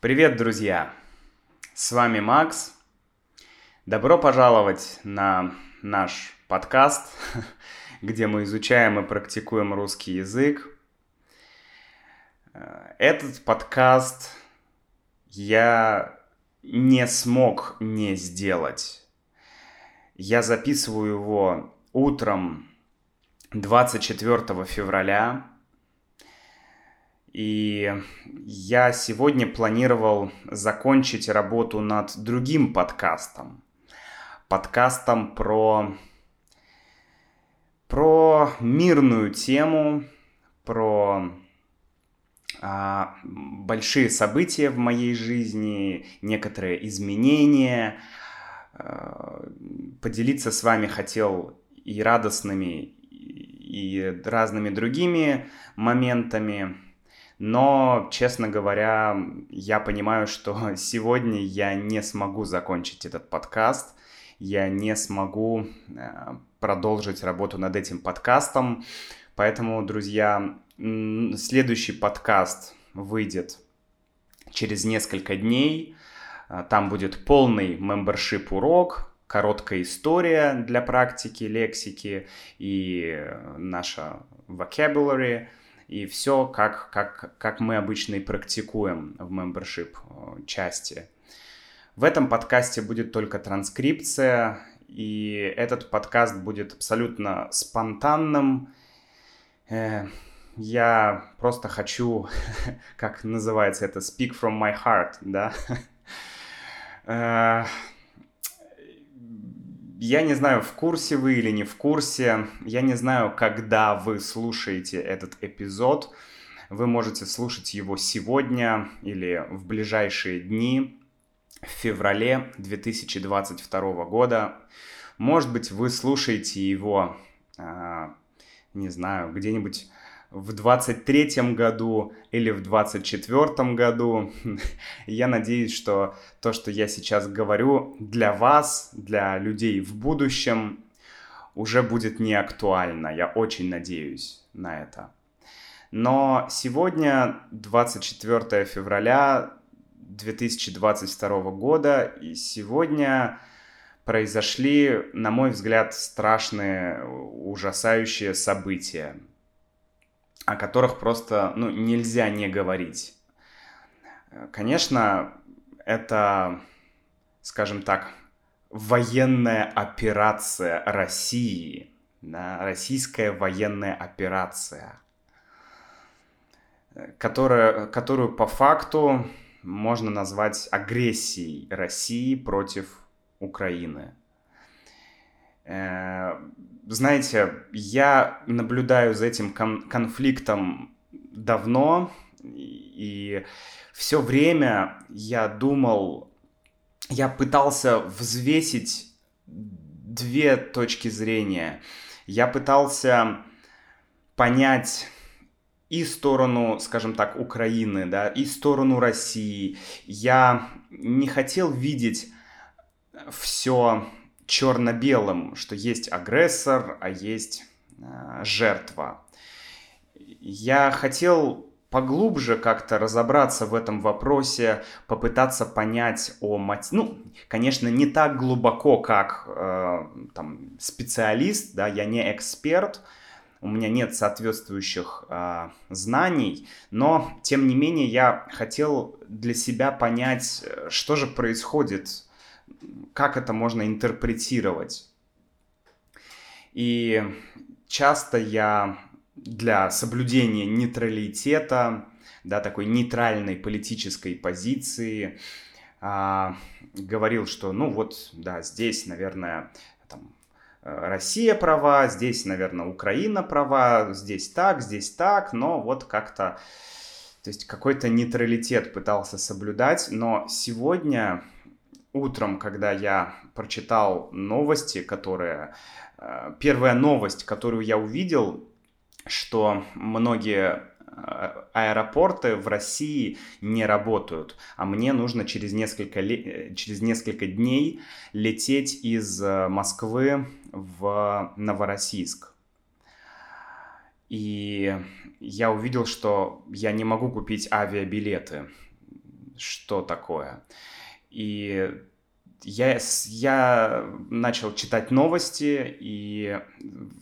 Привет, друзья! С вами Макс. Добро пожаловать на наш подкаст, где мы изучаем и практикуем русский язык. Этот подкаст я не смог не сделать. Я записываю его утром 24 февраля. И я сегодня планировал закончить работу над другим подкастом. Подкастом про, про мирную тему, про а, большие события в моей жизни, некоторые изменения. А, поделиться с вами хотел и радостными, и разными другими моментами. Но, честно говоря, я понимаю, что сегодня я не смогу закончить этот подкаст. Я не смогу э, продолжить работу над этим подкастом. Поэтому, друзья, следующий подкаст выйдет через несколько дней. Э, там будет полный мембершип урок, короткая история для практики лексики и наша vocabulary, и все, как, как, как мы обычно и практикуем в membership э, части. В этом подкасте будет только транскрипция, и этот подкаст будет абсолютно спонтанным. Э, я просто хочу, как называется это, speak from my heart, да? Я не знаю, в курсе вы или не в курсе. Я не знаю, когда вы слушаете этот эпизод. Вы можете слушать его сегодня или в ближайшие дни, в феврале 2022 года. Может быть, вы слушаете его, а, не знаю, где-нибудь в 23 году или в 24 году. Я надеюсь, что то, что я сейчас говорю для вас, для людей в будущем, уже будет не актуально. Я очень надеюсь на это. Но сегодня 24 февраля 2022 года, и сегодня произошли, на мой взгляд, страшные, ужасающие события о которых просто ну, нельзя не говорить. Конечно, это, скажем так, военная операция России, да, российская военная операция, которая, которую по факту можно назвать агрессией России против Украины. Э, знаете, я наблюдаю за этим кон- конфликтом давно, и все время я думал, я пытался взвесить две точки зрения. Я пытался понять и сторону, скажем так, Украины, да, и сторону России. Я не хотел видеть все черно-белым, что есть агрессор, а есть э, жертва. Я хотел поглубже как-то разобраться в этом вопросе, попытаться понять о мать... Ну, конечно, не так глубоко, как э, там, специалист, да, я не эксперт, у меня нет соответствующих э, знаний, но, тем не менее, я хотел для себя понять, э, что же происходит как это можно интерпретировать. И часто я для соблюдения нейтралитета, да, такой нейтральной политической позиции, а, говорил, что, ну вот, да, здесь, наверное, там, Россия права, здесь, наверное, Украина права, здесь так, здесь так, но вот как-то, то есть какой-то нейтралитет пытался соблюдать, но сегодня утром, когда я прочитал новости, которые... Э, первая новость, которую я увидел, что многие э, аэропорты в России не работают, а мне нужно через несколько, ле... через несколько дней лететь из э, Москвы в Новороссийск. И я увидел, что я не могу купить авиабилеты что такое. И я, я начал читать новости и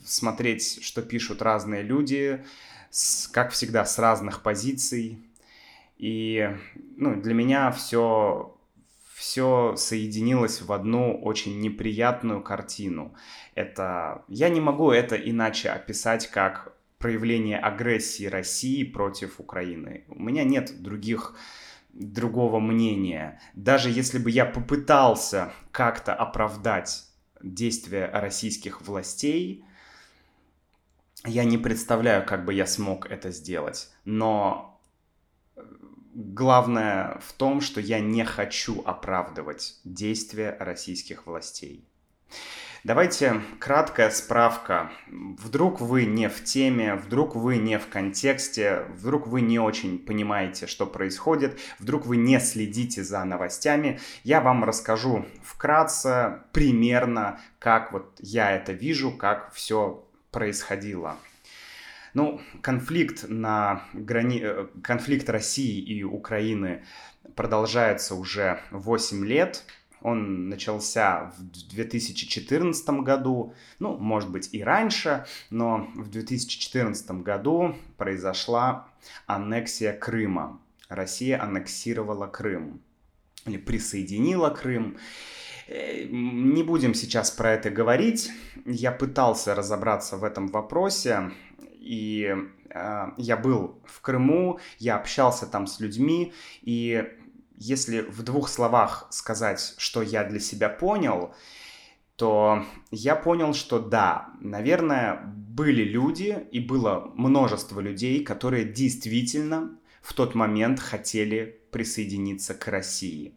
смотреть, что пишут разные люди, с, как всегда, с разных позиций. И ну, для меня все, все соединилось в одну очень неприятную картину. Это, я не могу это иначе описать, как проявление агрессии России против Украины. У меня нет других другого мнения. Даже если бы я попытался как-то оправдать действия российских властей, я не представляю, как бы я смог это сделать. Но главное в том, что я не хочу оправдывать действия российских властей. Давайте краткая справка. Вдруг вы не в теме, вдруг вы не в контексте, вдруг вы не очень понимаете, что происходит, вдруг вы не следите за новостями. Я вам расскажу вкратце, примерно, как вот я это вижу, как все происходило. Ну, конфликт на грани... Э, конфликт России и Украины продолжается уже 8 лет. Он начался в 2014 году, ну, может быть, и раньше, но в 2014 году произошла аннексия Крыма. Россия аннексировала Крым или присоединила Крым. Э, не будем сейчас про это говорить. Я пытался разобраться в этом вопросе, и э, я был в Крыму, я общался там с людьми, и если в двух словах сказать, что я для себя понял, то я понял, что да, наверное, были люди и было множество людей, которые действительно в тот момент хотели присоединиться к России.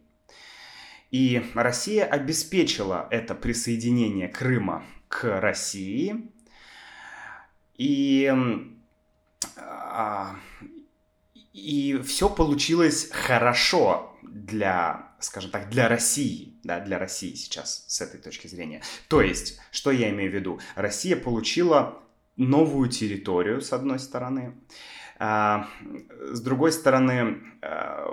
И Россия обеспечила это присоединение Крыма к России. И а, и все получилось хорошо для, скажем так, для России, да, для России сейчас с этой точки зрения. То есть, что я имею в виду? Россия получила новую территорию, с одной стороны, а, с другой стороны, а,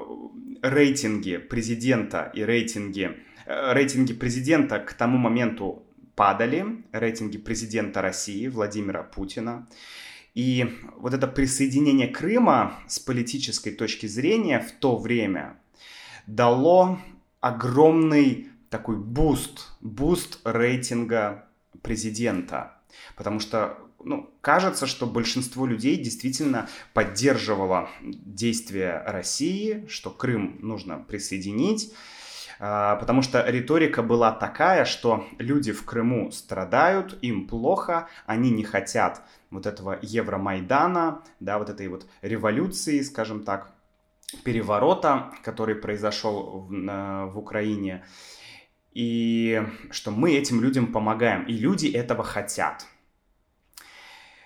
рейтинги президента и рейтинги, а, рейтинги президента к тому моменту падали, рейтинги президента России Владимира Путина. И вот это присоединение Крыма с политической точки зрения в то время дало огромный такой boost, boost рейтинга президента. Потому что ну, кажется, что большинство людей действительно поддерживало действия России, что Крым нужно присоединить, а, потому что риторика была такая, что люди в Крыму страдают, им плохо, они не хотят вот этого Евромайдана, да, вот этой вот революции, скажем так, переворота, который произошел в, в Украине, и что мы этим людям помогаем, и люди этого хотят.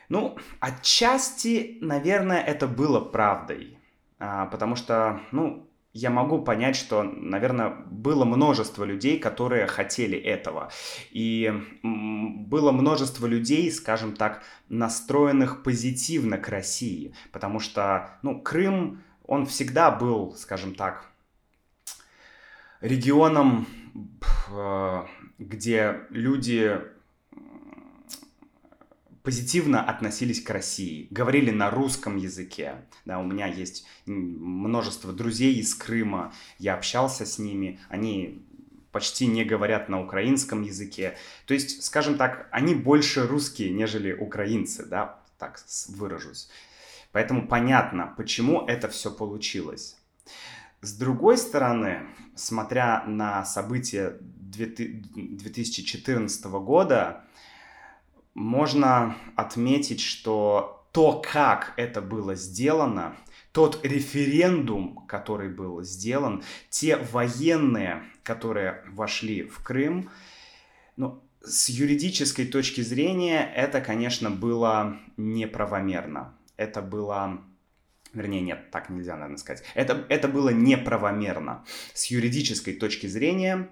Ну, отчасти, наверное, это было правдой, а, потому что, ну, я могу понять, что, наверное, было множество людей, которые хотели этого. И было множество людей, скажем так, настроенных позитивно к России. Потому что, ну, Крым, он всегда был, скажем так, регионом, э, где люди позитивно относились к России, говорили на русском языке. Да, у меня есть множество друзей из Крыма, я общался с ними, они почти не говорят на украинском языке. То есть, скажем так, они больше русские, нежели украинцы, да, так выражусь. Поэтому понятно, почему это все получилось. С другой стороны, смотря на события 2014 года, можно отметить, что то, как это было сделано, тот референдум, который был сделан, те военные, которые вошли в Крым, ну, с юридической точки зрения это, конечно, было неправомерно. Это было... Вернее, нет, так нельзя, наверное, сказать. Это, это было неправомерно. С юридической точки зрения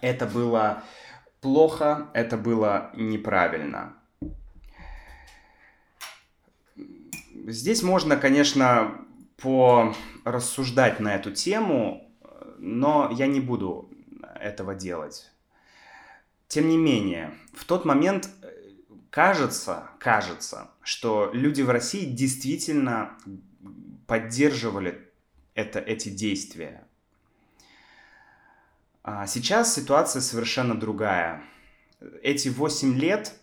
это было плохо, это было неправильно. Здесь можно, конечно, порассуждать на эту тему, но я не буду этого делать. Тем не менее, в тот момент кажется, кажется, что люди в России действительно поддерживали это, эти действия. А сейчас ситуация совершенно другая. Эти 8 лет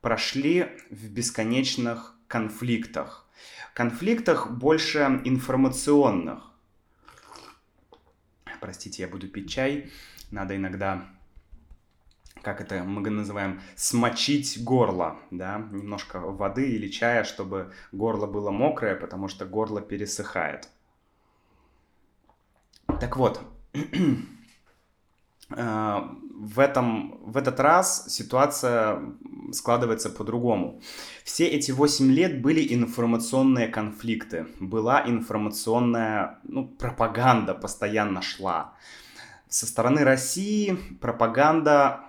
прошли в бесконечных конфликтах. Конфликтах больше информационных. Простите, я буду пить чай. Надо иногда как это мы называем, смочить горло, да, немножко воды или чая, чтобы горло было мокрое, потому что горло пересыхает. Так вот, э, в, этом, в этот раз ситуация складывается по-другому. Все эти 8 лет были информационные конфликты, была информационная ну, пропаганда постоянно шла. Со стороны России пропаганда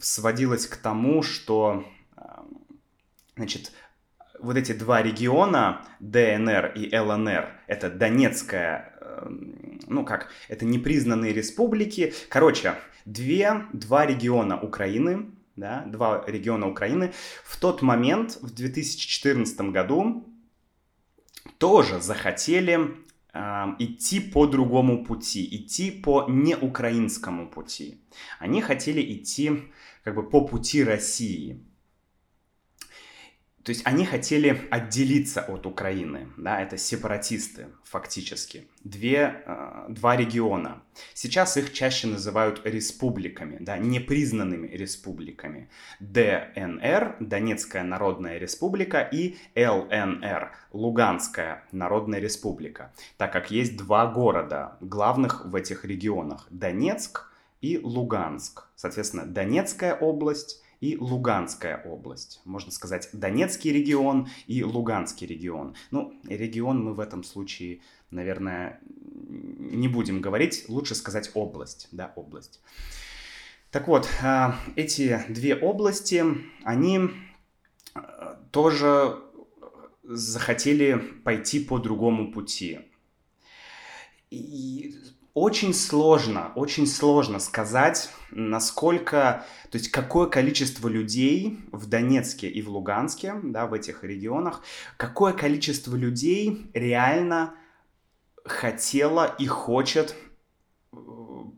сводилась к тому, что значит, вот эти два региона, ДНР и ЛНР, это Донецкая, эм, ну как, это непризнанные республики. Короче, две, два региона Украины, да, два региона Украины в тот момент, в 2014 году, тоже захотели э, идти по другому пути, идти по неукраинскому пути. Они хотели идти как бы по пути России. То есть они хотели отделиться от Украины, да, это сепаратисты фактически, Две, э, два региона. Сейчас их чаще называют республиками, да, непризнанными республиками. ДНР, Донецкая Народная Республика, и ЛНР, Луганская Народная Республика, так как есть два города, главных в этих регионах, Донецк и Луганск. Соответственно, Донецкая область и Луганская область. Можно сказать, Донецкий регион и Луганский регион. Ну, регион мы в этом случае, наверное, не будем говорить, лучше сказать область, да, область. Так вот, а, эти две области, они а, тоже захотели пойти по другому пути. И очень сложно, очень сложно сказать, насколько, то есть какое количество людей в Донецке и в Луганске, да, в этих регионах, какое количество людей реально хотело и хочет э,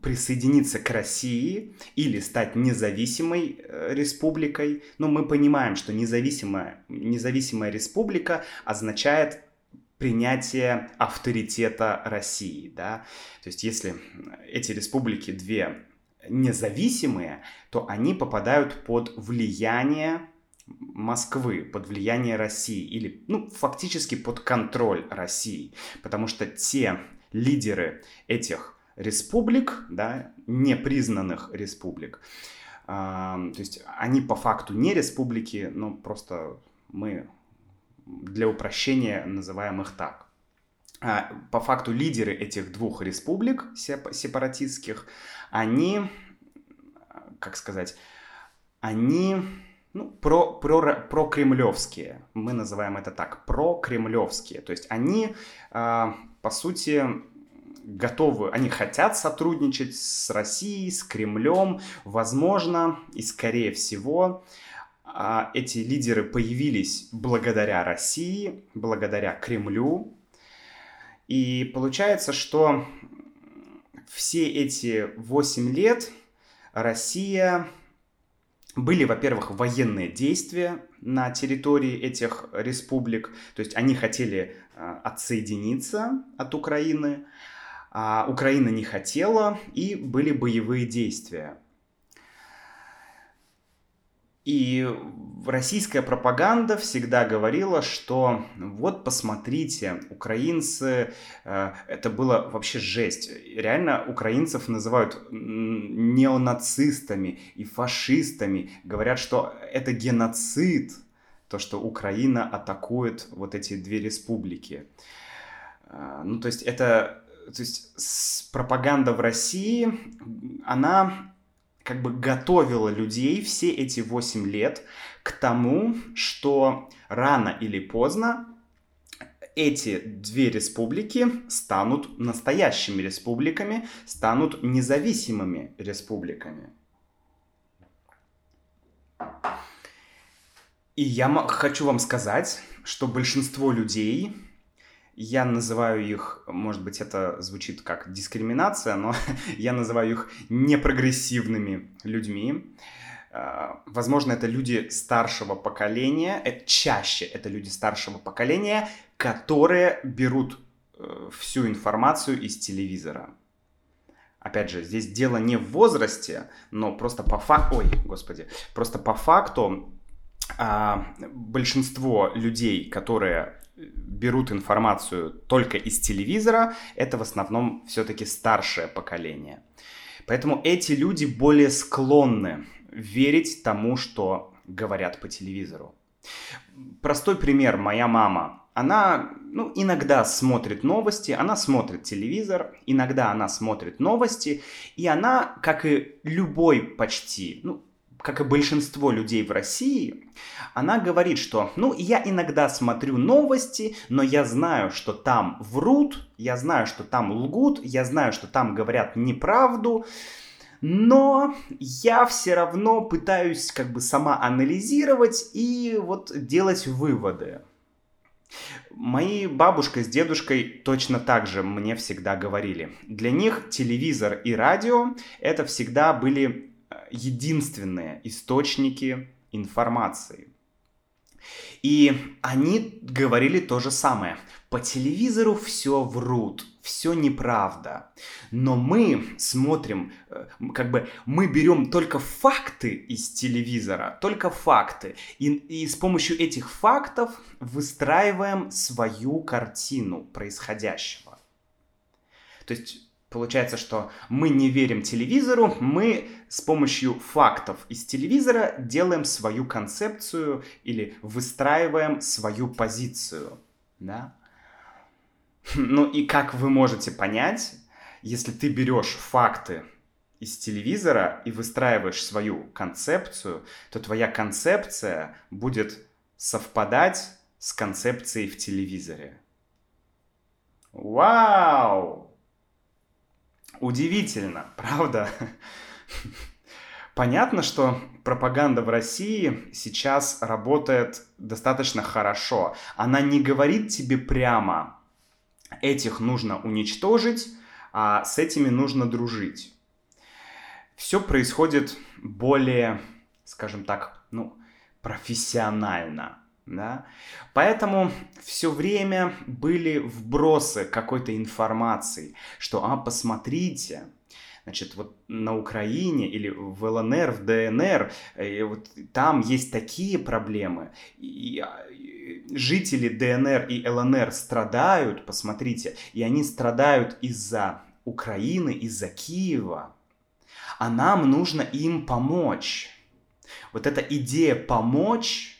присоединиться к России или стать независимой э, республикой. Но мы понимаем, что независимая, независимая республика означает принятие авторитета России, да, то есть если эти республики две независимые, то они попадают под влияние Москвы, под влияние России или, ну, фактически под контроль России, потому что те лидеры этих республик, да, непризнанных республик, э, то есть они по факту не республики, но просто мы для упрощения называем их так. А, по факту лидеры этих двух республик сепаратистских, они, как сказать, они ну, про, про, про кремлевские, мы называем это так, про кремлевские, то есть они, а, по сути, готовы, они хотят сотрудничать с Россией, с Кремлем, возможно и скорее всего а эти лидеры появились благодаря России, благодаря Кремлю. И получается, что все эти 8 лет Россия были, во-первых, военные действия на территории этих республик, то есть они хотели а, отсоединиться от Украины, а Украина не хотела, и были боевые действия. И российская пропаганда всегда говорила, что вот посмотрите, украинцы, э, это было вообще жесть. Реально украинцев называют неонацистами и фашистами. Говорят, что это геноцид, то, что Украина атакует вот эти две республики. Э, ну, то есть это, то есть пропаганда в России, она как бы готовила людей все эти 8 лет к тому, что рано или поздно эти две республики станут настоящими республиками, станут независимыми республиками. И я хочу вам сказать, что большинство людей, я называю их, может быть, это звучит как дискриминация, но я называю их непрогрессивными людьми. А, возможно, это люди старшего поколения, это чаще это люди старшего поколения, которые берут э, всю информацию из телевизора. Опять же, здесь дело не в возрасте, но просто по факту, ой, господи, просто по факту а, большинство людей, которые берут информацию только из телевизора, это в основном все-таки старшее поколение. Поэтому эти люди более склонны верить тому, что говорят по телевизору. Простой пример. Моя мама. Она ну, иногда смотрит новости, она смотрит телевизор, иногда она смотрит новости, и она, как и любой почти, ну, как и большинство людей в России, она говорит, что, ну, я иногда смотрю новости, но я знаю, что там врут, я знаю, что там лгут, я знаю, что там говорят неправду, но я все равно пытаюсь как бы сама анализировать и вот делать выводы. Мои бабушка с дедушкой точно так же мне всегда говорили. Для них телевизор и радио это всегда были единственные источники информации. И они говорили то же самое. По телевизору все врут, все неправда. Но мы смотрим, э, как бы мы берем только факты из телевизора, только факты. И, и с помощью этих фактов выстраиваем свою картину происходящего. То есть Получается, что мы не верим телевизору, мы с помощью фактов из телевизора делаем свою концепцию или выстраиваем свою позицию. Да? Ну и как вы можете понять, если ты берешь факты из телевизора и выстраиваешь свою концепцию, то твоя концепция будет совпадать с концепцией в телевизоре. Вау! Удивительно, правда? Понятно, что пропаганда в России сейчас работает достаточно хорошо. Она не говорит тебе прямо, этих нужно уничтожить, а с этими нужно дружить. Все происходит более, скажем так, ну, профессионально да. Поэтому все время были вбросы какой-то информации, что, а, посмотрите, значит, вот на Украине или в ЛНР, в ДНР, и э, вот там есть такие проблемы, и, и жители ДНР и ЛНР страдают, посмотрите, и они страдают из-за Украины, из-за Киева, а нам нужно им помочь. Вот эта идея помочь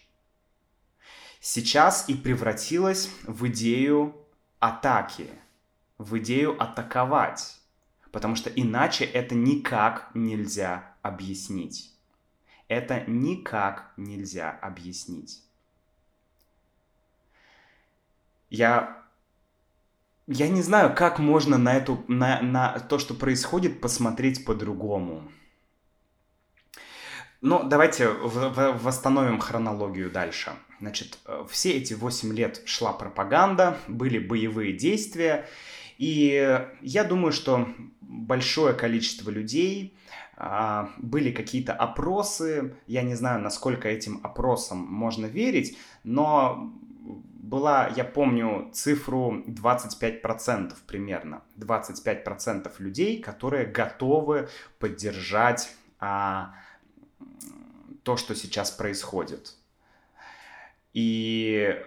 сейчас и превратилась в идею атаки, в идею атаковать, потому что иначе это никак нельзя объяснить. Это никак нельзя объяснить. Я я не знаю, как можно на, эту, на, на то, что происходит, посмотреть по-другому. Но давайте восстановим хронологию дальше. Значит, э, все эти 8 лет шла пропаганда, были боевые действия, и я думаю, что большое количество людей, а, были какие-то опросы, я не знаю, насколько этим опросам можно верить, но была, я помню, цифру 25% примерно. 25% людей, которые готовы поддержать а, то, что сейчас происходит. И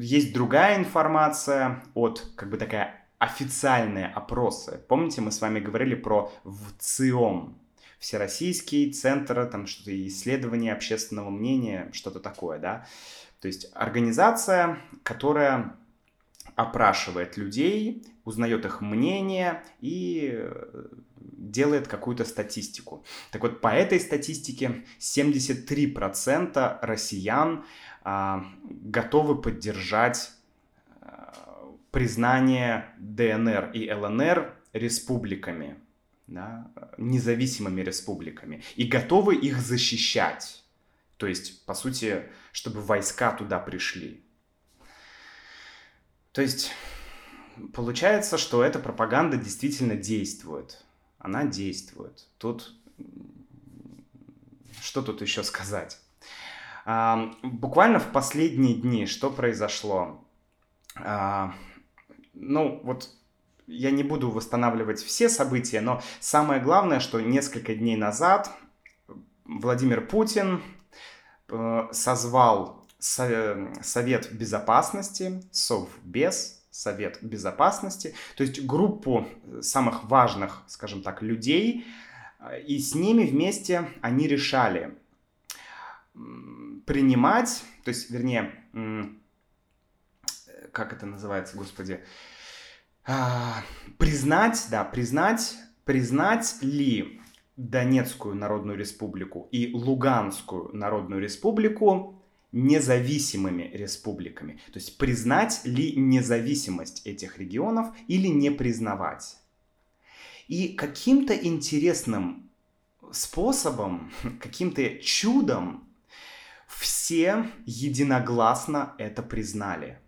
есть другая информация от, как бы такая официальные опросы. Помните, мы с вами говорили про ВЦИОМ, Всероссийский центр там что-то исследования общественного мнения, что-то такое, да. То есть организация, которая опрашивает людей, узнает их мнение и э, делает какую-то статистику. Так вот, по этой статистике 73% россиян готовы поддержать а, признание ДНР и ЛНР республиками, да, независимыми республиками, и готовы их защищать. То есть, по сути, чтобы войска туда пришли. То есть, получается, что эта пропаганда действительно действует. Она действует. Тут что тут еще сказать? Буквально в последние дни что произошло? А, ну, вот я не буду восстанавливать все события, но самое главное, что несколько дней назад Владимир Путин э, созвал Совет Безопасности, Совбез, Совет Безопасности, то есть группу самых важных, скажем так, людей, и с ними вместе они решали принимать, то есть, вернее, как это называется, господи, а, признать, да, признать, признать ли Донецкую Народную Республику и Луганскую Народную Республику независимыми республиками. То есть признать ли независимость этих регионов или не признавать. И каким-то интересным способом, каким-то чудом все единогласно это признали.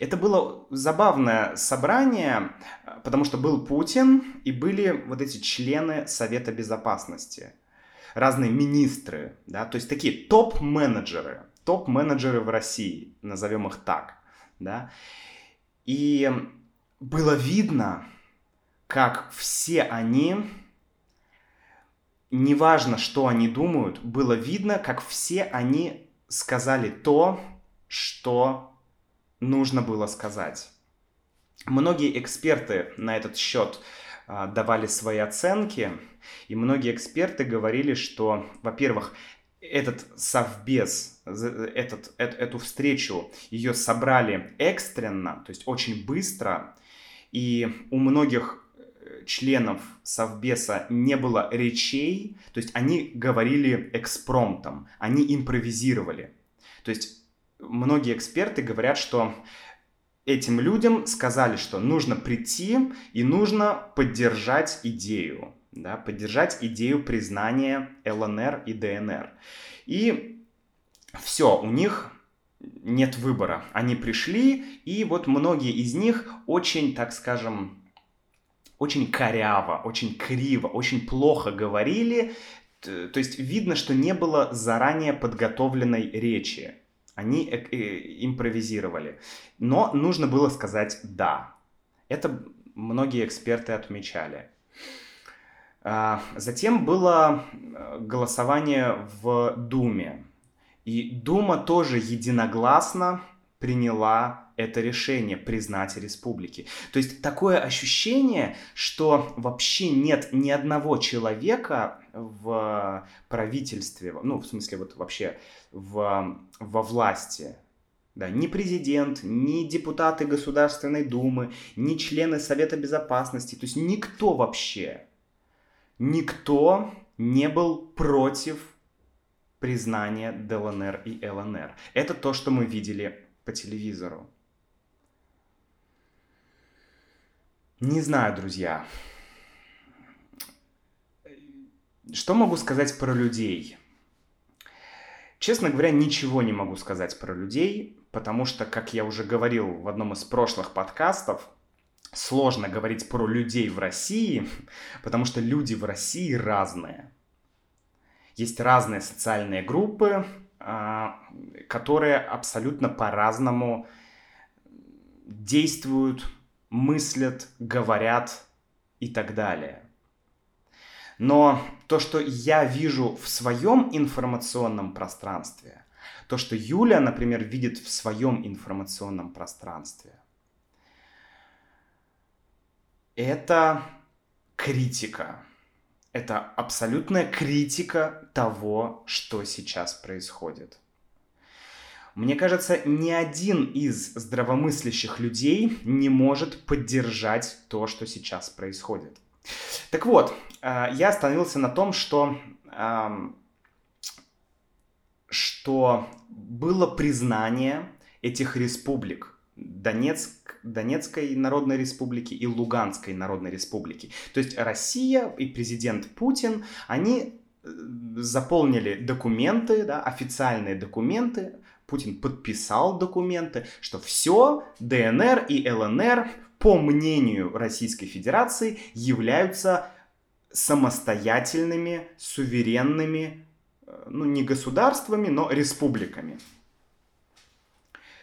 Это было забавное собрание, потому что был Путин и были вот эти члены Совета Безопасности, разные министры, да, то есть такие топ-менеджеры, топ-менеджеры в России, назовем их так, да. И было видно, как все они, неважно, что они думают, было видно, как все они сказали то, что нужно было сказать. Многие эксперты на этот счет а, давали свои оценки, и многие эксперты говорили, что, во-первых, этот совбез, этот, эту, эту встречу, ее собрали экстренно, то есть очень быстро, и у многих членов Совбеса не было речей, то есть они говорили экспромтом, они импровизировали. То есть многие эксперты говорят, что этим людям сказали, что нужно прийти и нужно поддержать идею, да, поддержать идею признания ЛНР и ДНР. И все, у них нет выбора. Они пришли, и вот многие из них очень, так скажем, очень коряво, очень криво, очень плохо говорили. То есть видно, что не было заранее подготовленной речи. Они э, э, импровизировали. Но нужно было сказать «да». Это многие эксперты отмечали. А, затем было э, голосование в Думе. И Дума тоже единогласно приняла это решение признать республики. То есть такое ощущение, что вообще нет ни одного человека в правительстве, ну, в смысле, вот вообще в, во власти, да, ни президент, ни депутаты Государственной Думы, ни члены Совета Безопасности, то есть никто вообще, никто не был против признания ДЛНР и ЛНР. Это то, что мы видели по телевизору. Не знаю, друзья. Что могу сказать про людей? Честно говоря, ничего не могу сказать про людей, потому что, как я уже говорил в одном из прошлых подкастов, сложно говорить про людей в России, потому что люди в России разные. Есть разные социальные группы, которые абсолютно по-разному действуют, мыслят, говорят и так далее. Но то, что я вижу в своем информационном пространстве, то, что Юля, например, видит в своем информационном пространстве, это критика. Это абсолютная критика того, что сейчас происходит. Мне кажется, ни один из здравомыслящих людей не может поддержать то, что сейчас происходит. Так вот, э, я остановился на том, что, что было признание этих республик Донецк, Донецкой Народной Республики и Луганской Народной Республики. То есть Россия и президент Путин, они э, заполнили документы, да, официальные документы, Путин подписал документы, что все ДНР и ЛНР, по мнению Российской Федерации, являются самостоятельными, суверенными, э, ну не государствами, но республиками.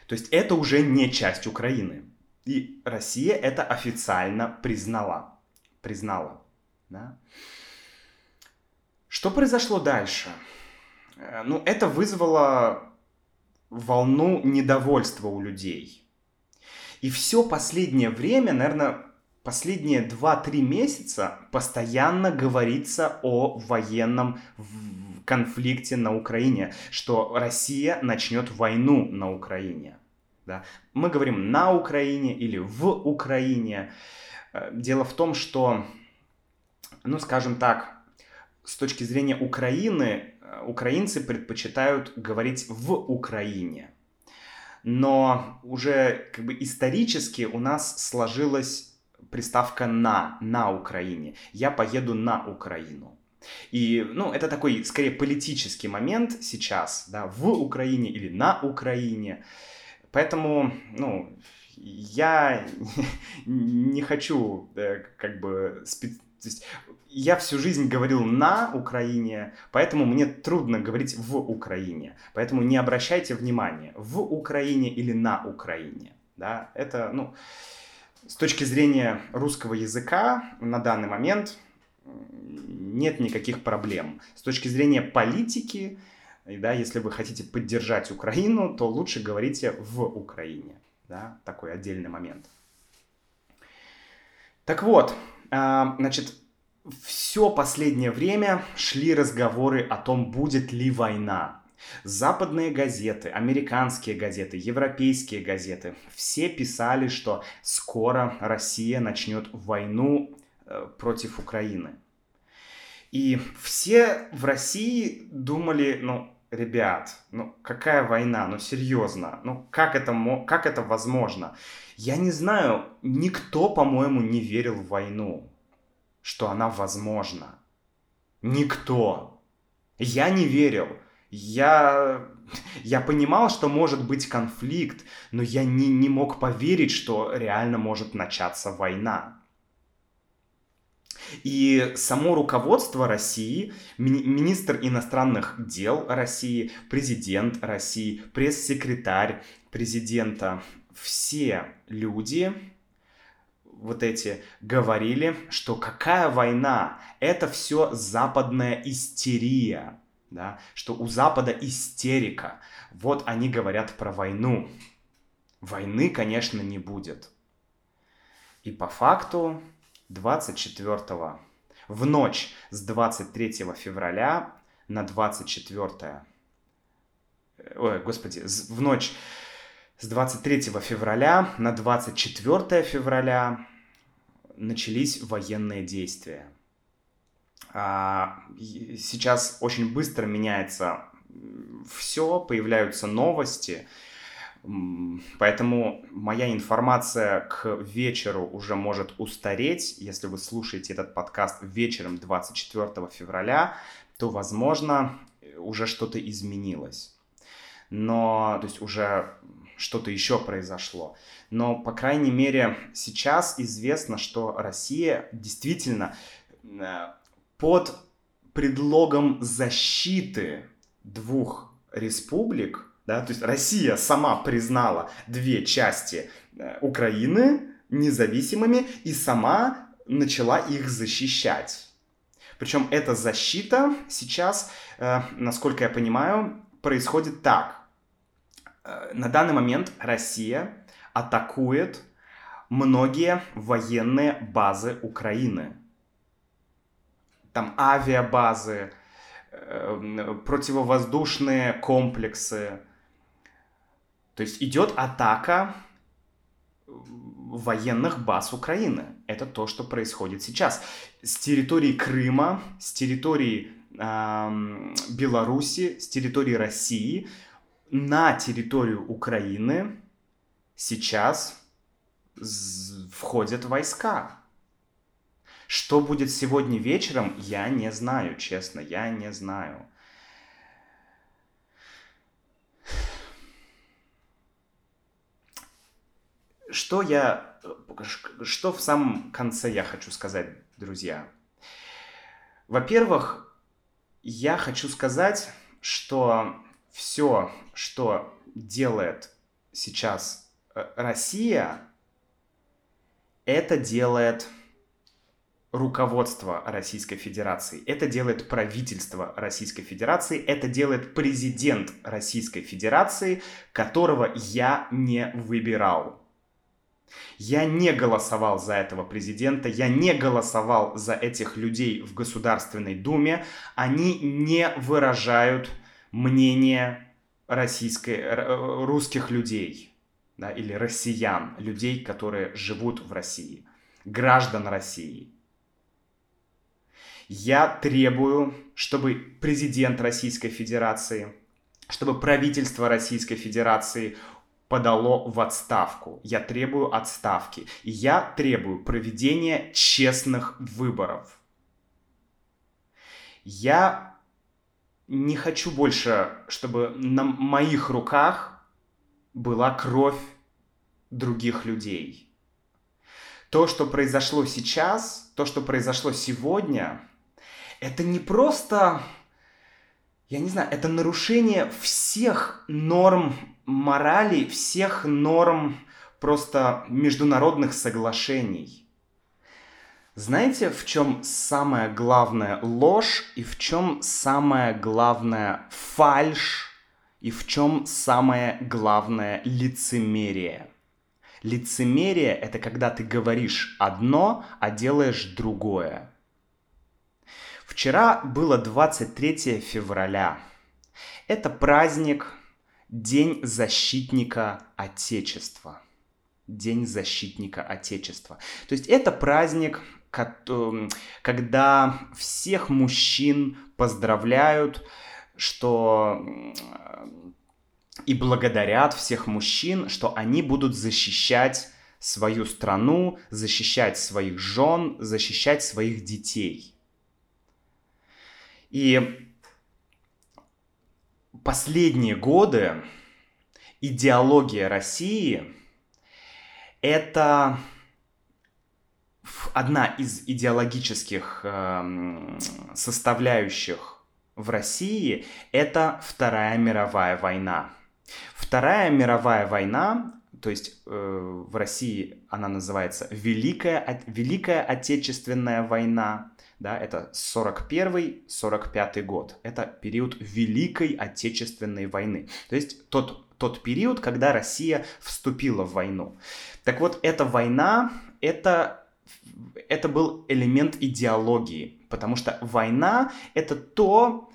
То есть это уже не часть Украины. И Россия это официально признала. Признала. Да? Что произошло дальше? Э, ну, это вызвало волну недовольства у людей. И все последнее время, наверное, последние 2-3 месяца постоянно говорится о военном конфликте на Украине, что Россия начнет войну на Украине. Да? Мы говорим на Украине или в Украине. Э, дело в том, что, ну скажем так, с точки зрения Украины, э, украинцы предпочитают говорить в Украине. Но уже как бы исторически у нас сложилась приставка на, на Украине. Я поеду на Украину. И, ну, это такой, скорее, политический момент сейчас, да, в Украине или на Украине. Поэтому, ну, я не хочу, э, как бы, специ... то есть я всю жизнь говорил на Украине, поэтому мне трудно говорить в Украине. Поэтому не обращайте внимания, в Украине или на Украине. Да, это, ну, с точки зрения русского языка на данный момент нет никаких проблем. С точки зрения политики, и, да, если вы хотите поддержать Украину, то лучше говорите в Украине. Да, такой отдельный момент. Так вот, а, значит, все последнее время шли разговоры о том, будет ли война. Западные газеты, американские газеты, европейские газеты, все писали, что скоро Россия начнет войну э, против Украины. И все в России думали, ну, ребят, ну какая война, ну серьезно, ну как это, как это возможно? Я не знаю, никто, по-моему, не верил в войну, что она возможна. Никто. Я не верил. Я, я понимал, что может быть конфликт, но я не, не мог поверить, что реально может начаться война. И само руководство России, ми- министр иностранных дел России, президент России, пресс-секретарь президента, все люди вот эти говорили, что какая война, это все западная истерия, да, что у Запада истерика. Вот они говорят про войну. Войны, конечно, не будет. И по факту 24 в ночь с 23 февраля на 24 ой, господи, в ночь с 23 февраля на 24 февраля начались военные действия. А, сейчас очень быстро меняется все, появляются новости, Поэтому моя информация к вечеру уже может устареть. Если вы слушаете этот подкаст вечером 24 февраля, то, возможно, уже что-то изменилось. Но, то есть уже что-то еще произошло. Но, по крайней мере, сейчас известно, что Россия действительно э, под предлогом защиты двух республик да, то есть Россия сама признала две части э, Украины независимыми и сама начала их защищать. Причем эта защита сейчас, э, насколько я понимаю, происходит так. Э, на данный момент Россия атакует многие военные базы Украины. Там авиабазы, противовоздушные комплексы, то есть идет атака военных баз Украины. Это то, что происходит сейчас. С территории Крыма, с территории э, Беларуси, с территории России на территорию Украины сейчас входят войска. Что будет сегодня вечером, я не знаю, честно, я не знаю. Что я... Что в самом конце я хочу сказать, друзья? Во-первых, я хочу сказать, что все, что делает сейчас э, Россия, это делает руководство Российской Федерации, это делает правительство Российской Федерации, это делает президент Российской Федерации, которого я не выбирал. Я не голосовал за этого президента, я не голосовал за этих людей в Государственной Думе. Они не выражают мнение российской, э, русских людей да, или россиян, людей, которые живут в России, граждан России. Я требую, чтобы президент Российской Федерации, чтобы правительство Российской Федерации подало в отставку. Я требую отставки. И я требую проведения честных выборов. Я не хочу больше, чтобы на моих руках была кровь других людей. То, что произошло сейчас, то, что произошло сегодня, это не просто, я не знаю, это нарушение всех норм морали, всех норм просто международных соглашений. Знаете, в чем самая главная ложь и в чем самая главная фальшь и в чем самое главное лицемерие? Лицемерие – это когда ты говоришь одно, а делаешь другое. Вчера было 23 февраля. Это праздник, День защитника Отечества. День защитника Отечества. То есть это праздник, когда всех мужчин поздравляют, что и благодарят всех мужчин, что они будут защищать свою страну, защищать своих жен, защищать своих детей. И последние годы идеология России это одна из идеологических э, составляющих в России это Вторая мировая война. Вторая мировая война, то есть э, в России она называется Великая, Великая Отечественная война, да, это 41-45 год. Это период Великой Отечественной войны. То есть тот, тот период, когда Россия вступила в войну. Так вот, эта война, это, это был элемент идеологии, потому что война — это то,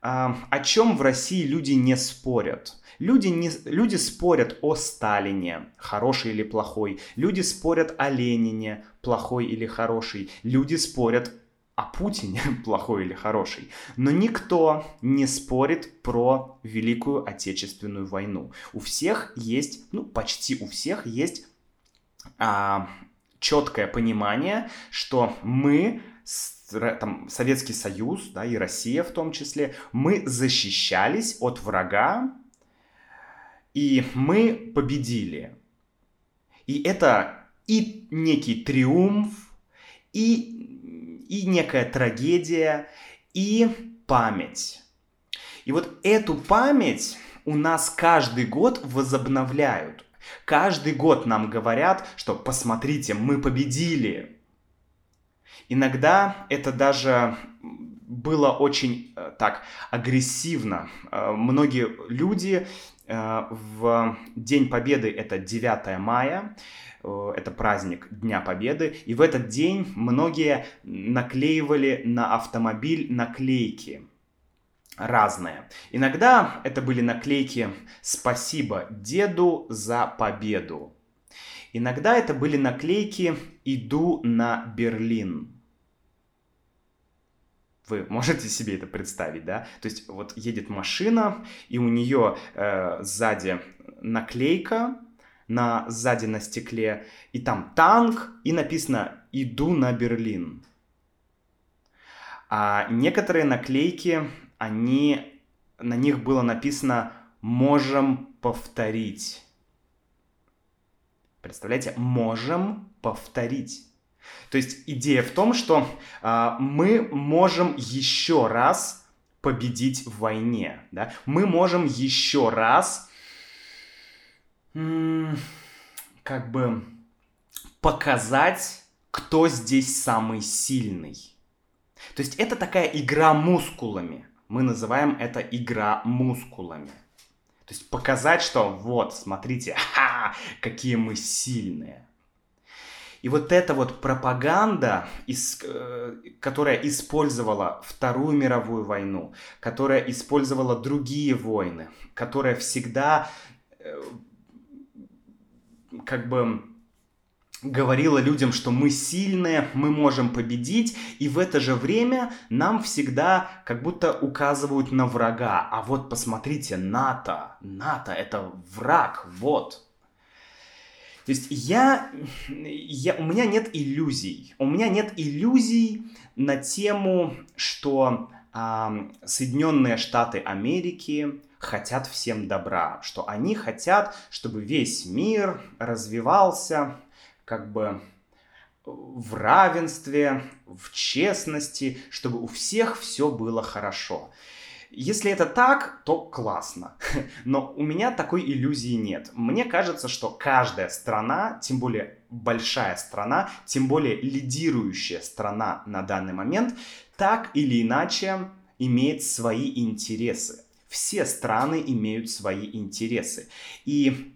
а, о чем в России люди не спорят. Люди, не, люди спорят о Сталине, хороший или плохой. Люди спорят о Ленине, плохой или хороший. Люди спорят о Путине, плохой или хороший. Но никто не спорит про Великую Отечественную войну. У всех есть, ну почти у всех есть а, четкое понимание, что мы там, Советский Союз, да, и Россия в том числе, мы защищались от врага, и мы победили. И это и некий триумф, и и некая трагедия, и память. И вот эту память у нас каждый год возобновляют. Каждый год нам говорят, что посмотрите, мы победили. Иногда это даже было очень э, так агрессивно. Э, многие люди в День Победы, это 9 мая, Э, это праздник Дня Победы, и в этот день многие наклеивали на автомобиль наклейки разные. Иногда это были наклейки «Спасибо деду за победу». Иногда это были наклейки «Иду на Берлин». Вы можете себе это представить, да? То есть вот едет машина, и у нее э, сзади наклейка, на сзади на стекле, и там танк, и написано «Иду на Берлин». А некоторые наклейки, они, на них было написано «Можем повторить». Представляете, можем повторить. То есть идея в том, что а, мы можем еще раз победить в войне. Да? Мы можем еще раз как бы показать, кто здесь самый сильный. То есть это такая игра мускулами. Мы называем это игра мускулами. То есть показать, что вот, смотрите, ха, какие мы сильные. И вот эта вот пропаганда, э, которая использовала Вторую мировую войну, которая использовала другие войны, которая всегда э, как бы говорила людям, что мы сильные, мы можем победить, и в это же время нам всегда как будто указывают на врага. А вот посмотрите, НАТО, НАТО это враг, вот. То есть я, я, у меня нет иллюзий. У меня нет иллюзий на тему, что э, Соединенные Штаты Америки хотят всем добра, что они хотят, чтобы весь мир развивался как бы в равенстве, в честности, чтобы у всех все было хорошо. Если это так, то классно. Но у меня такой иллюзии нет. Мне кажется, что каждая страна, тем более большая страна, тем более лидирующая страна на данный момент, так или иначе имеет свои интересы. Все страны имеют свои интересы. И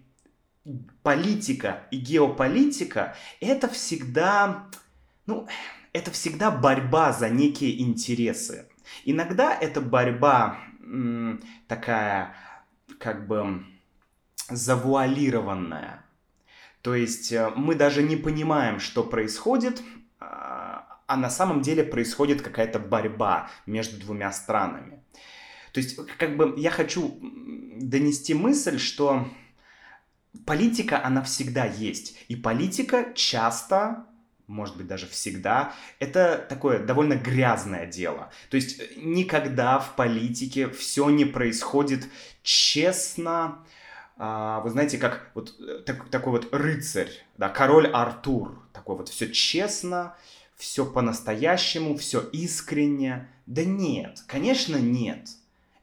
политика и геополитика это всегда, ну, это всегда борьба за некие интересы. Иногда эта борьба такая, как бы, завуалированная. То есть э, мы даже не понимаем, что происходит, а, а на самом деле происходит какая-то борьба между двумя странами. То есть, как бы я хочу донести мысль, что политика, она всегда есть. И политика часто может быть, даже всегда, это такое довольно грязное дело. То есть э, никогда в политике все не происходит честно. А, вы знаете, как вот э, так, такой вот рыцарь, да, король Артур, такой вот все честно, все по-настоящему, все искренне. Да нет, конечно нет.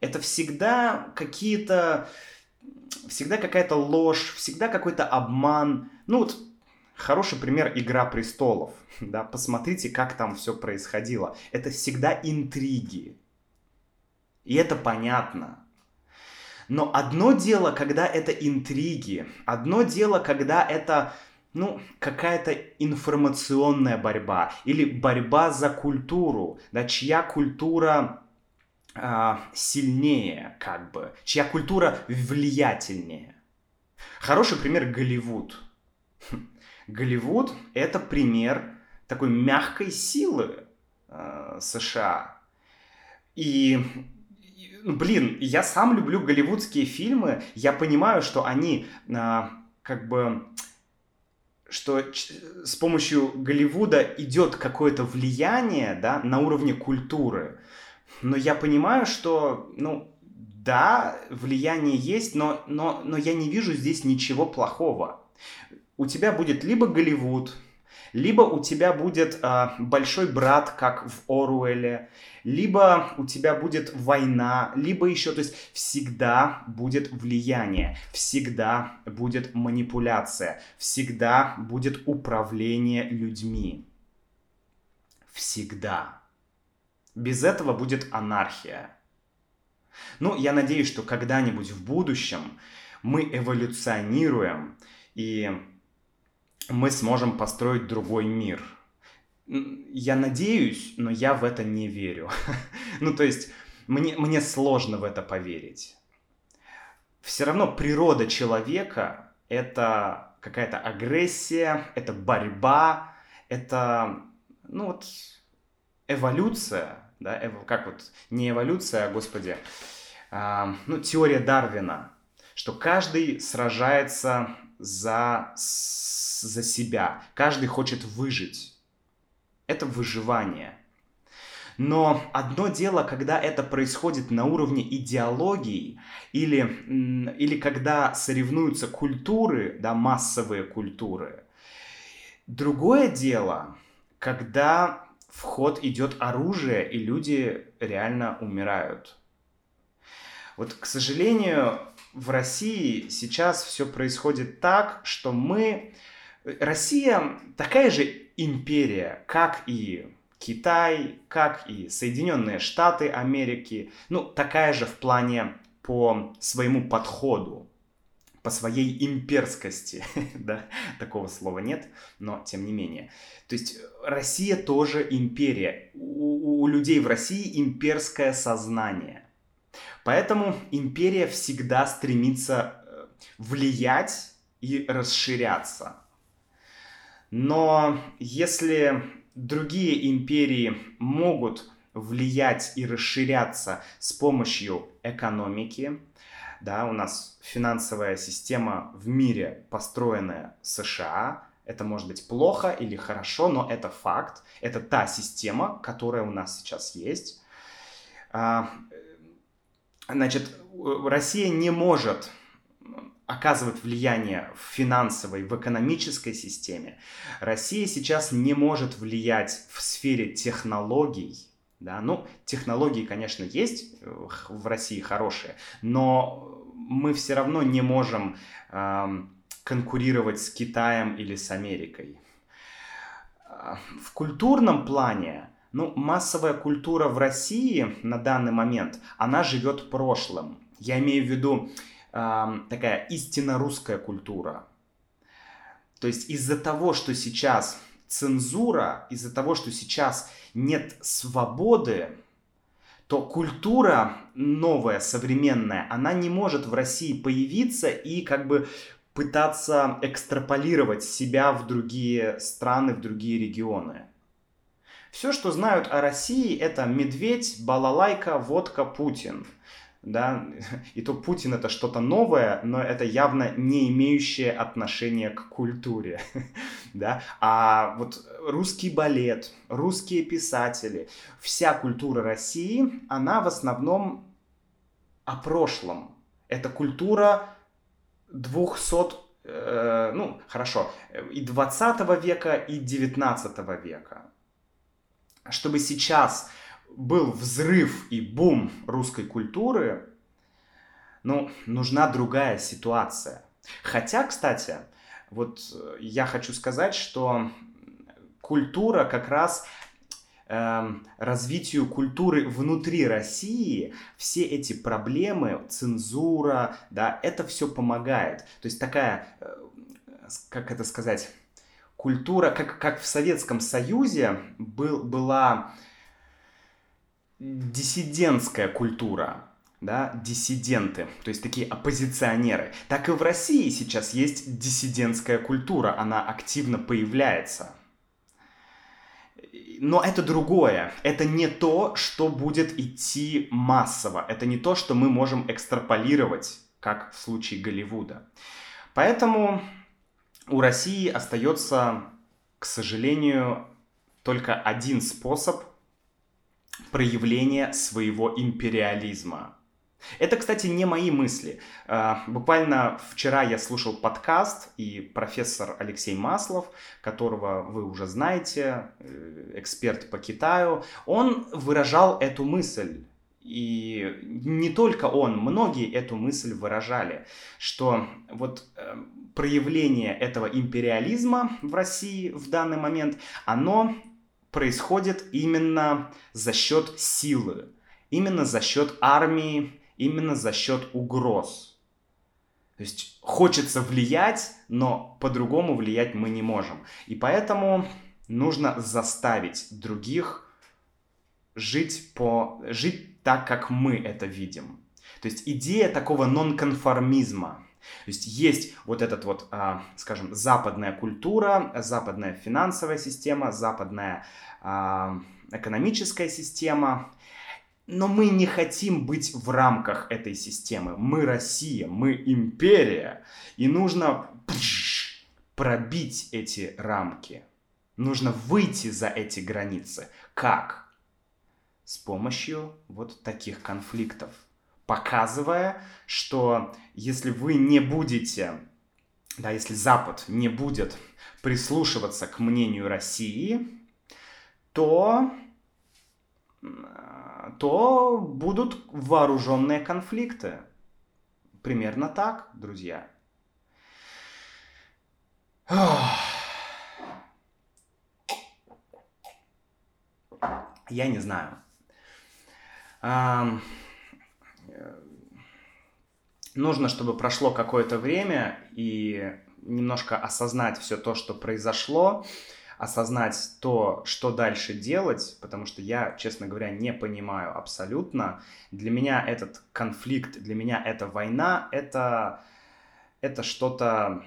Это всегда какие-то, всегда какая-то ложь, всегда какой-то обман. Ну вот Хороший пример «Игра престолов». Да, посмотрите, как там все происходило. Это всегда интриги. И это понятно. Но одно дело, когда это интриги, одно дело, когда это ну, какая-то информационная борьба или борьба за культуру, да, чья культура э, сильнее, как бы, чья культура влиятельнее. Хороший пример Голливуд. Голливуд — это пример такой мягкой силы э, США. И, ну, блин, я сам люблю голливудские фильмы, я понимаю, что они э, как бы что с помощью Голливуда идет какое-то влияние да, на уровне культуры. Но я понимаю, что, ну, да, влияние есть, но, но, но я не вижу здесь ничего плохого у тебя будет либо Голливуд, либо у тебя будет э, большой брат, как в Оруэлле, либо у тебя будет война, либо еще, то есть всегда будет влияние, всегда будет манипуляция, всегда будет управление людьми. Всегда. Без этого будет анархия. Ну, я надеюсь, что когда-нибудь в будущем мы эволюционируем и мы сможем построить другой мир. Я надеюсь, но я в это не верю. ну, то есть, мне, мне сложно в это поверить. Все равно природа человека — это какая-то агрессия, это борьба, это, ну вот, эволюция, да, как вот, не эволюция, а, господи, а, ну, теория Дарвина, что каждый сражается за, за себя, каждый хочет выжить. Это выживание. Но одно дело, когда это происходит на уровне идеологии, или, или когда соревнуются культуры, да, массовые культуры. Другое дело, когда в ход идет оружие, и люди реально умирают. Вот, к сожалению, в России сейчас все происходит так, что мы... Россия такая же империя, как и Китай, как и Соединенные Штаты Америки. Ну, такая же в плане по своему подходу, по своей имперскости, да, такого слова нет, но тем не менее. То есть Россия тоже империя. У, у людей в России имперское сознание. Поэтому империя всегда стремится э, влиять и расширяться. Но если другие империи могут влиять и расширяться с помощью экономики, да, у нас финансовая система в мире построенная США, это может быть плохо или хорошо, но это факт, это та система, которая у нас сейчас есть. Значит, Россия не может оказывать влияние в финансовой, в экономической системе. Россия сейчас не может влиять в сфере технологий. Да? Ну, технологии, конечно, есть э, в России хорошие, но мы все равно не можем э, конкурировать с Китаем или с Америкой. А, в культурном плане ну, массовая культура в России на данный момент, она живет прошлым. Я имею в виду э, такая истинно русская культура. То есть из-за того, что сейчас цензура, из-за того, что сейчас нет свободы, то культура новая, современная, она не может в России появиться и как бы пытаться экстраполировать себя в другие страны, в другие регионы. Все, что знают о России, это медведь, балалайка, водка, Путин. Да? И то Путин это что-то новое, но это явно не имеющее отношения к культуре. Да? А вот русский балет, русские писатели, вся культура России, она в основном о прошлом. Это культура 200 э, ну, хорошо, и 20 века, и 19 века чтобы сейчас был взрыв и бум русской культуры, ну, нужна другая ситуация. Хотя, кстати, вот э, я хочу сказать, что культура как раз э, развитию культуры внутри России все эти проблемы, цензура, да, это все помогает. То есть такая, э, как это сказать, культура, как, как в Советском Союзе был, была диссидентская культура, да, диссиденты, то есть такие оппозиционеры. Так и в России сейчас есть диссидентская культура, она активно появляется. Но это другое. Это не то, что будет идти массово. Это не то, что мы можем экстраполировать, как в случае Голливуда. Поэтому у России остается, к сожалению, только один способ проявления своего империализма. Это, кстати, не мои мысли. А, буквально вчера я слушал подкаст, и профессор Алексей Маслов, которого вы уже знаете, э, эксперт по Китаю, он выражал эту мысль. И не только он, многие эту мысль выражали, что вот э, проявление этого империализма в России в данный момент, оно происходит именно за счет силы, именно за счет армии, именно за счет угроз. То есть хочется влиять, но по-другому влиять мы не можем. И поэтому нужно заставить других жить, по, жить так, как мы это видим. То есть идея такого нонконформизма – то есть есть вот этот вот, а, скажем, западная культура, западная финансовая система, западная а, экономическая система. Но мы не хотим быть в рамках этой системы. Мы Россия, мы империя. И нужно пробить эти рамки. Нужно выйти за эти границы. Как? С помощью вот таких конфликтов. Показывая, что если вы не будете, да, если Запад не будет прислушиваться к мнению России, то, то будут вооруженные конфликты. Примерно так, друзья. Я не знаю. Нужно, чтобы прошло какое-то время и немножко осознать все то, что произошло, осознать то, что дальше делать, потому что я, честно говоря, не понимаю абсолютно. Для меня этот конфликт, для меня эта война, это, это что-то,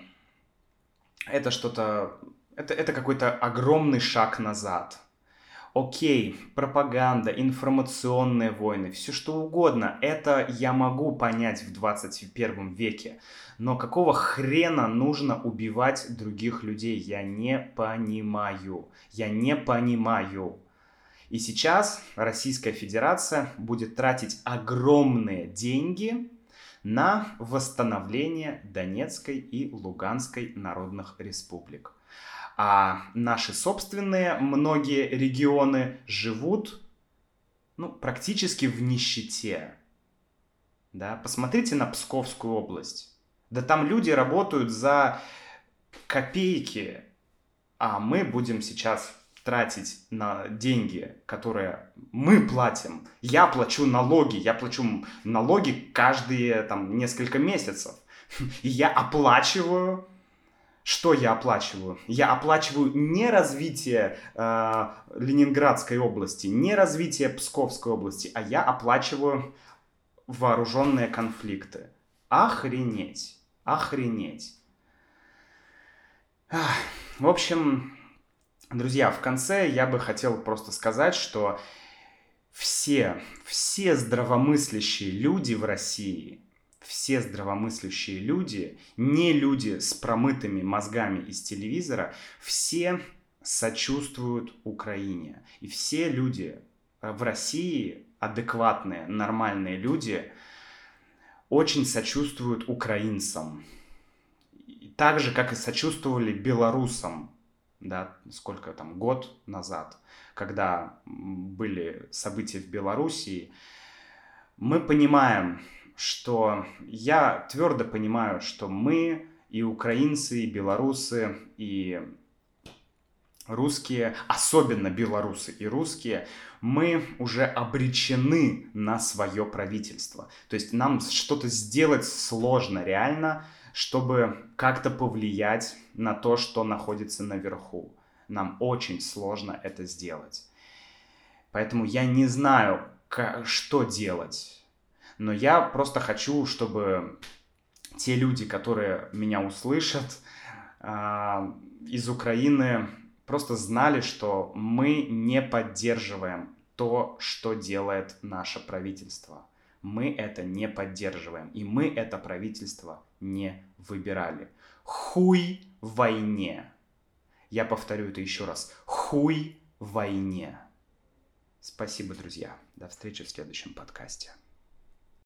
это что-то, это, это какой-то огромный шаг назад окей, пропаганда, информационные войны, все что угодно, это я могу понять в 21 веке. Но какого хрена нужно убивать других людей? Я не понимаю. Я не понимаю. И сейчас Российская Федерация будет тратить огромные деньги на восстановление Донецкой и Луганской народных республик а наши собственные многие регионы живут ну, практически в нищете. Да? Посмотрите на Псковскую область. Да там люди работают за копейки, а мы будем сейчас тратить на деньги, которые мы платим. Я плачу налоги, я плачу налоги каждые там несколько месяцев. И я оплачиваю что я оплачиваю? Я оплачиваю не развитие э, Ленинградской области, не развитие Псковской области, а я оплачиваю вооруженные конфликты. Охренеть. Охренеть. В общем, друзья, в конце я бы хотел просто сказать, что все, все здравомыслящие люди в России – все здравомыслящие люди, не люди с промытыми мозгами из телевизора, все сочувствуют Украине. И все люди в России, адекватные, нормальные люди, очень сочувствуют украинцам. Так же, как и сочувствовали белорусам, да, сколько там, год назад, когда были события в Белоруссии, мы понимаем, что я твердо понимаю, что мы и украинцы, и белорусы, и русские, особенно белорусы и русские, мы уже обречены на свое правительство. То есть нам что-то сделать сложно реально, чтобы как-то повлиять на то, что находится наверху. Нам очень сложно это сделать. Поэтому я не знаю, что делать но я просто хочу, чтобы те люди, которые меня услышат э, из Украины, просто знали, что мы не поддерживаем то, что делает наше правительство. Мы это не поддерживаем, и мы это правительство не выбирали. Хуй войне. Я повторю это еще раз. Хуй войне. Спасибо, друзья. До встречи в следующем подкасте.